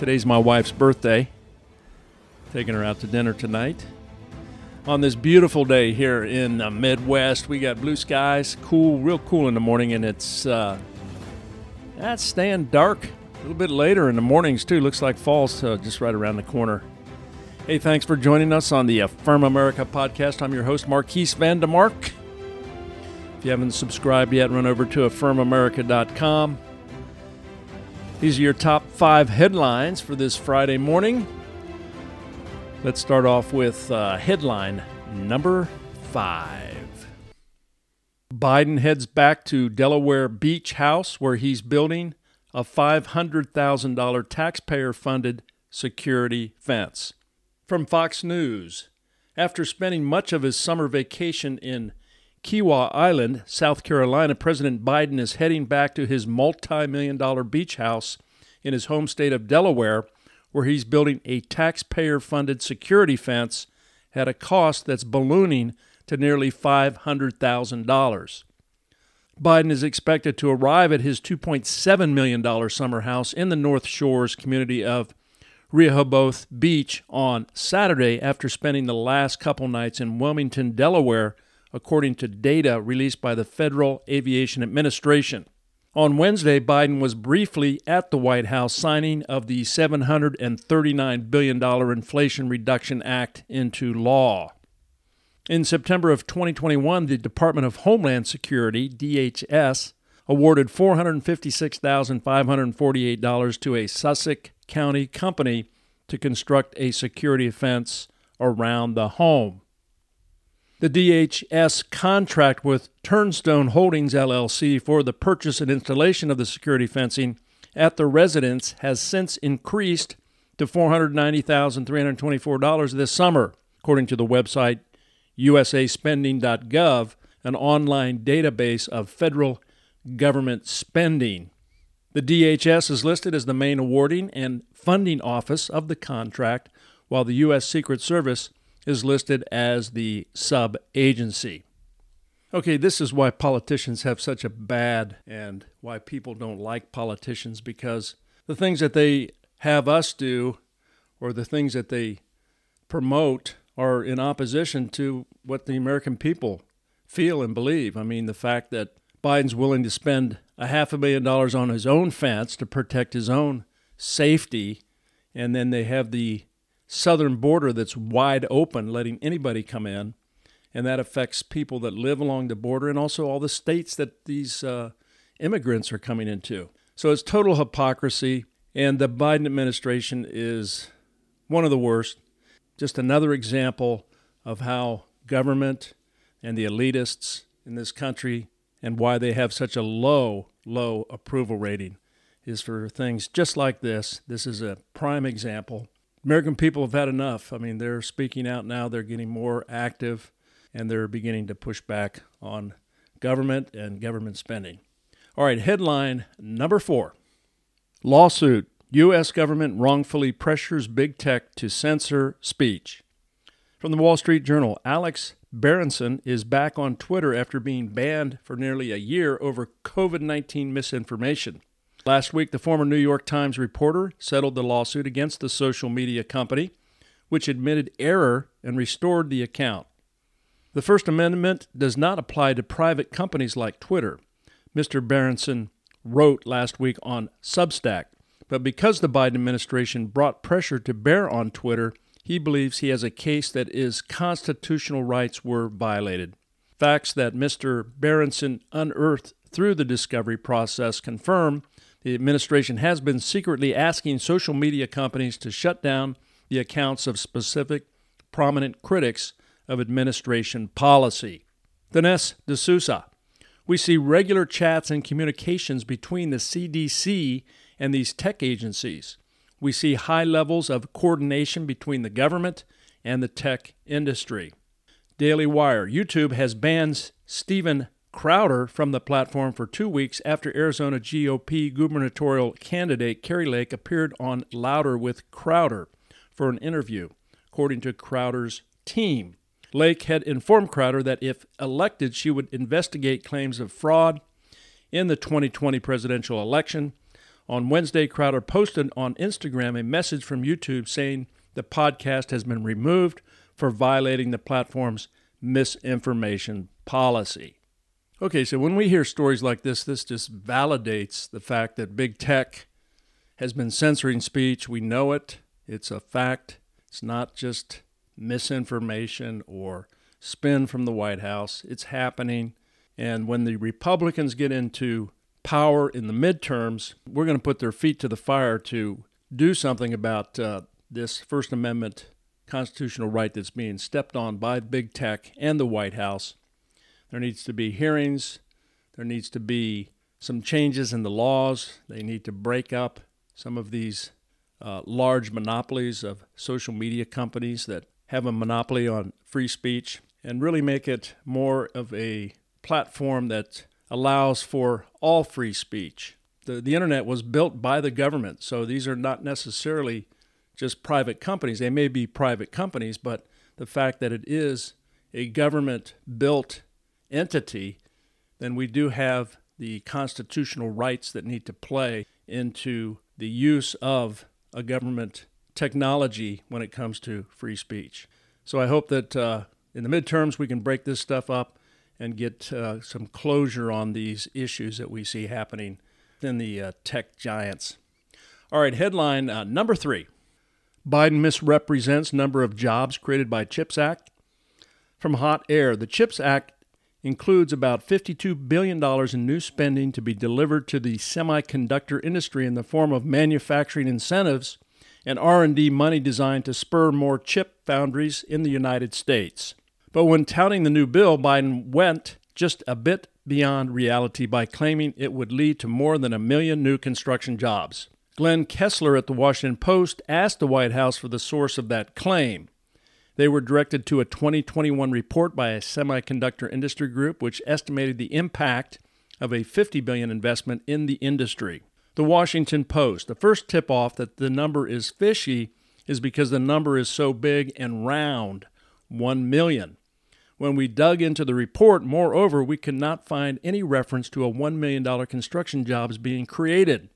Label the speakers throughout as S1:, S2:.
S1: Today's my wife's birthday. Taking her out to dinner tonight. On this beautiful day here in the Midwest, we got blue skies, cool, real cool in the morning, and it's uh, that's staying dark a little bit later in the mornings too. Looks like fall's uh, just right around the corner. Hey, thanks for joining us on the Affirm America podcast. I'm your host, Marquise Vandemark. If you haven't subscribed yet, run over to affirmamerica.com. These are your top five headlines for this Friday morning. Let's start off with uh, headline number five. Biden heads back to Delaware Beach House where he's building a $500,000 taxpayer funded security fence. From Fox News After spending much of his summer vacation in Kiawah Island, South Carolina, President Biden is heading back to his multi million dollar beach house in his home state of Delaware, where he's building a taxpayer funded security fence at a cost that's ballooning to nearly $500,000. Biden is expected to arrive at his $2.7 million summer house in the North Shores community of Rehoboth Beach on Saturday after spending the last couple nights in Wilmington, Delaware, according to data released by the Federal Aviation Administration. On Wednesday, Biden was briefly at the White House signing of the $739 billion Inflation Reduction Act into law. In September of 2021, the Department of Homeland Security, DHS, awarded $456,548 to a Sussex County company to construct a security fence around the home. The DHS contract with Turnstone Holdings LLC for the purchase and installation of the security fencing at the residence has since increased to $490,324 this summer, according to the website usaspending.gov, an online database of federal government spending. The DHS is listed as the main awarding and funding office of the contract, while the U.S. Secret Service is listed as the sub agency. Okay, this is why politicians have such a bad and why people don't like politicians because the things that they have us do or the things that they promote are in opposition to what the American people feel and believe. I mean, the fact that Biden's willing to spend a half a million dollars on his own fence to protect his own safety, and then they have the southern border that's wide open, letting anybody come in, and that affects people that live along the border and also all the states that these uh, immigrants are coming into. So it's total hypocrisy, and the Biden administration is one of the worst. Just another example of how government and the elitists in this country and why they have such a low, low approval rating is for things just like this. This is a prime example. American people have had enough. I mean, they're speaking out now, they're getting more active, and they're beginning to push back on government and government spending. All right, headline number four Lawsuit U.S. government wrongfully pressures big tech to censor speech. From the Wall Street Journal, Alex Berenson is back on Twitter after being banned for nearly a year over COVID 19 misinformation. Last week, the former New York Times reporter settled the lawsuit against the social media company, which admitted error and restored the account. The First Amendment does not apply to private companies like Twitter, Mr. Berenson wrote last week on Substack. But because the Biden administration brought pressure to bear on Twitter, he believes he has a case that his constitutional rights were violated. Facts that Mr. Berenson unearthed through the discovery process confirm the administration has been secretly asking social media companies to shut down the accounts of specific prominent critics of administration policy. Dinesh D'Souza. We see regular chats and communications between the CDC and these tech agencies. We see high levels of coordination between the government and the tech industry. Daily Wire YouTube has banned Steven Crowder from the platform for two weeks after Arizona GOP gubernatorial candidate Kari Lake appeared on Louder with Crowder for an interview, according to Crowder's team. Lake had informed Crowder that if elected, she would investigate claims of fraud in the 2020 presidential election. On Wednesday, Crowder posted on Instagram a message from YouTube saying the podcast has been removed for violating the platform's misinformation policy. Okay, so when we hear stories like this, this just validates the fact that big tech has been censoring speech. We know it, it's a fact. It's not just misinformation or spin from the White House. It's happening. And when the Republicans get into power in the midterms, we're going to put their feet to the fire to do something about uh, this First Amendment constitutional right that's being stepped on by big tech and the White House. There needs to be hearings. There needs to be some changes in the laws. They need to break up some of these uh, large monopolies of social media companies that have a monopoly on free speech and really make it more of a platform that allows for all free speech. The, the internet was built by the government, so these are not necessarily just private companies. They may be private companies, but the fact that it is a government built entity, then we do have the constitutional rights that need to play into the use of a government technology when it comes to free speech. So I hope that uh, in the midterms we can break this stuff up and get uh, some closure on these issues that we see happening in the uh, tech giants. All right, headline uh, number three Biden misrepresents number of jobs created by CHIPS Act. From Hot Air, the CHIPS Act includes about $52 billion in new spending to be delivered to the semiconductor industry in the form of manufacturing incentives and R&D money designed to spur more chip foundries in the United States. But when touting the new bill, Biden went just a bit beyond reality by claiming it would lead to more than a million new construction jobs. Glenn Kessler at the Washington Post asked the White House for the source of that claim. They were directed to a 2021 report by a semiconductor industry group which estimated the impact of a 50 billion investment in the industry. The Washington Post, the first tip off that the number is fishy is because the number is so big and round, 1 million. When we dug into the report, moreover, we could not find any reference to a $1 million construction jobs being created.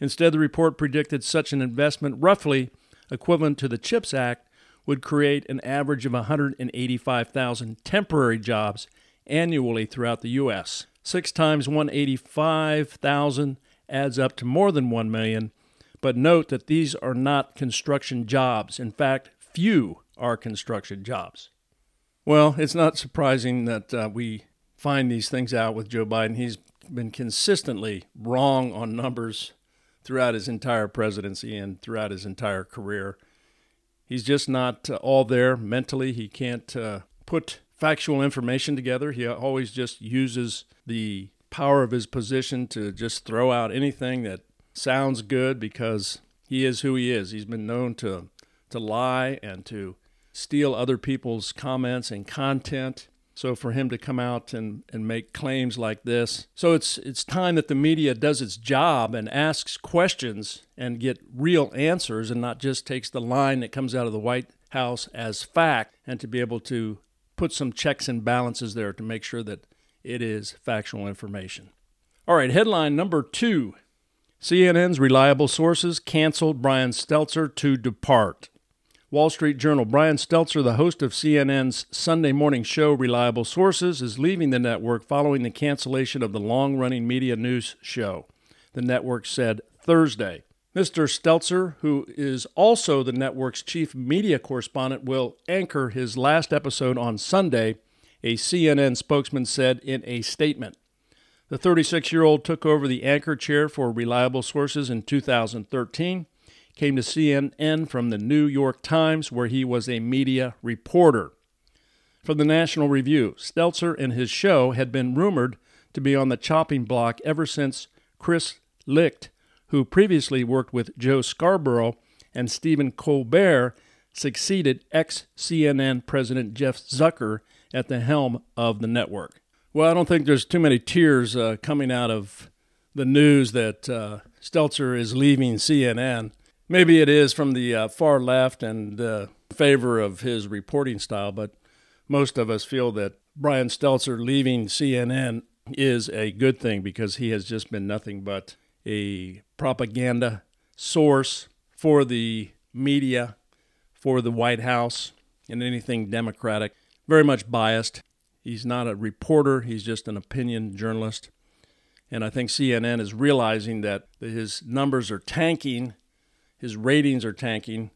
S1: Instead, the report predicted such an investment, roughly equivalent to the CHIPS Act, would create an average of 185,000 temporary jobs annually throughout the U.S. Six times 185,000 adds up to more than 1 million, but note that these are not construction jobs. In fact, few are construction jobs. Well, it's not surprising that uh, we find these things out with Joe Biden. He's been consistently wrong on numbers throughout his entire presidency and throughout his entire career. He's just not uh, all there mentally. He can't uh, put factual information together. He always just uses the power of his position to just throw out anything that sounds good because he is who he is. He's been known to to lie and to steal other people's comments and content. So for him to come out and, and make claims like this, so it's it's time that the media does its job and asks questions and get real answers and not just takes the line that comes out of the White House as fact and to be able to put some checks and balances there to make sure that it is factual information. All right, headline number two CNN's reliable sources canceled Brian Stelter to depart. Wall Street Journal. Brian Stelter, the host of CNN's Sunday morning show Reliable Sources, is leaving the network following the cancellation of the long running media news show, the network said Thursday. Mr. Stelter, who is also the network's chief media correspondent, will anchor his last episode on Sunday, a CNN spokesman said in a statement. The 36 year old took over the anchor chair for Reliable Sources in 2013 came to CNN from the New York Times, where he was a media reporter. From the National Review, Stelter and his show had been rumored to be on the chopping block ever since Chris Licht, who previously worked with Joe Scarborough and Stephen Colbert, succeeded ex CNN President Jeff Zucker at the helm of the network. Well, I don't think there's too many tears uh, coming out of the news that uh, Stelter is leaving CNN. Maybe it is from the uh, far left and uh, favor of his reporting style, but most of us feel that Brian Stelter leaving CNN is a good thing because he has just been nothing but a propaganda source for the media, for the White House, and anything Democratic. Very much biased. He's not a reporter, he's just an opinion journalist. And I think CNN is realizing that his numbers are tanking, his ratings are tanking,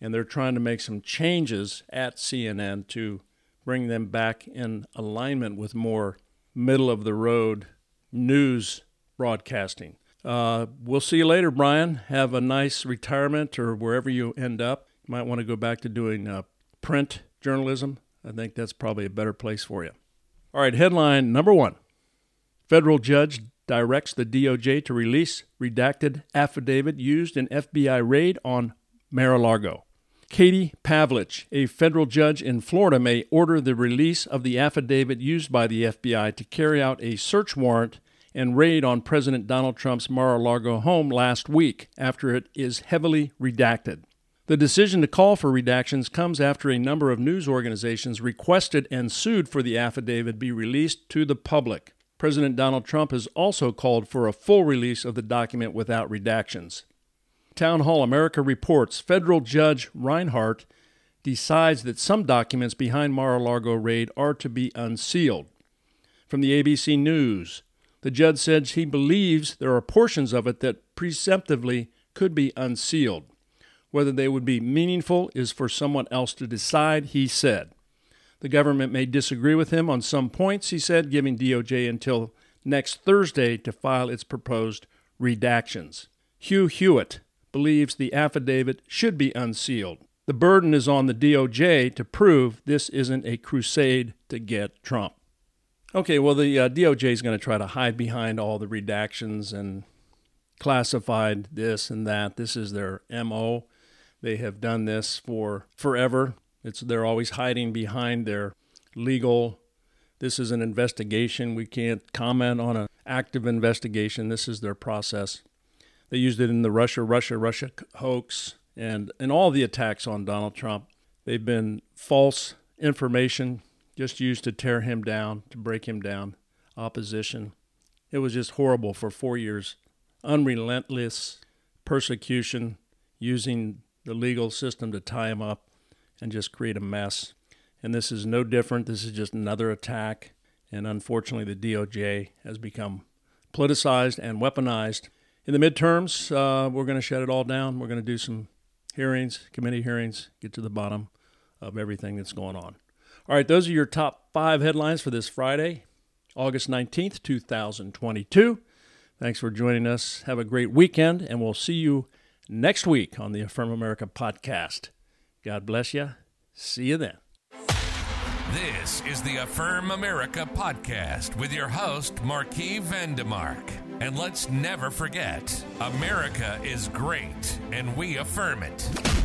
S1: and they're trying to make some changes at CNN to bring them back in alignment with more middle of the road news broadcasting. Uh, we'll see you later, Brian. Have a nice retirement or wherever you end up. You might want to go back to doing uh, print journalism. I think that's probably a better place for you. All right, headline number one Federal judge directs the DOJ to release redacted affidavit used in FBI raid on Mar a Lago. Katie Pavlich, a federal judge in Florida, may order the release of the affidavit used by the FBI to carry out a search warrant and raid on President Donald Trump's Mar a Lago home last week after it is heavily redacted. The decision to call for redactions comes after a number of news organizations requested and sued for the affidavit be released to the public. President Donald Trump has also called for a full release of the document without redactions. Town Hall America reports federal judge Reinhart decides that some documents behind Mar a Lago raid are to be unsealed. From the ABC News, the judge says he believes there are portions of it that presumptively could be unsealed. Whether they would be meaningful is for someone else to decide, he said. The government may disagree with him on some points, he said, giving DOJ until next Thursday to file its proposed redactions. Hugh Hewitt believes the affidavit should be unsealed. The burden is on the DOJ to prove this isn't a crusade to get Trump. Okay, well, the uh, DOJ is going to try to hide behind all the redactions and classified this and that. This is their MO. They have done this for forever. It's they're always hiding behind their legal. This is an investigation. We can't comment on an active investigation. This is their process. They used it in the Russia, Russia, Russia hoax and in all the attacks on Donald Trump. They've been false information just used to tear him down, to break him down, opposition. It was just horrible for four years. Unrelentless persecution, using the legal system to tie him up and just create a mess. And this is no different. This is just another attack. And unfortunately, the DOJ has become politicized and weaponized. In the midterms, uh, we're going to shut it all down. We're going to do some hearings, committee hearings, get to the bottom of everything that's going on. All right, those are your top five headlines for this Friday, August 19th, 2022. Thanks for joining us. Have a great weekend, and we'll see you next week on the Affirm America podcast. God bless you. See you then.
S2: This is the Affirm America podcast with your host, Marquis Vandemark. And let's never forget America is great, and we affirm it.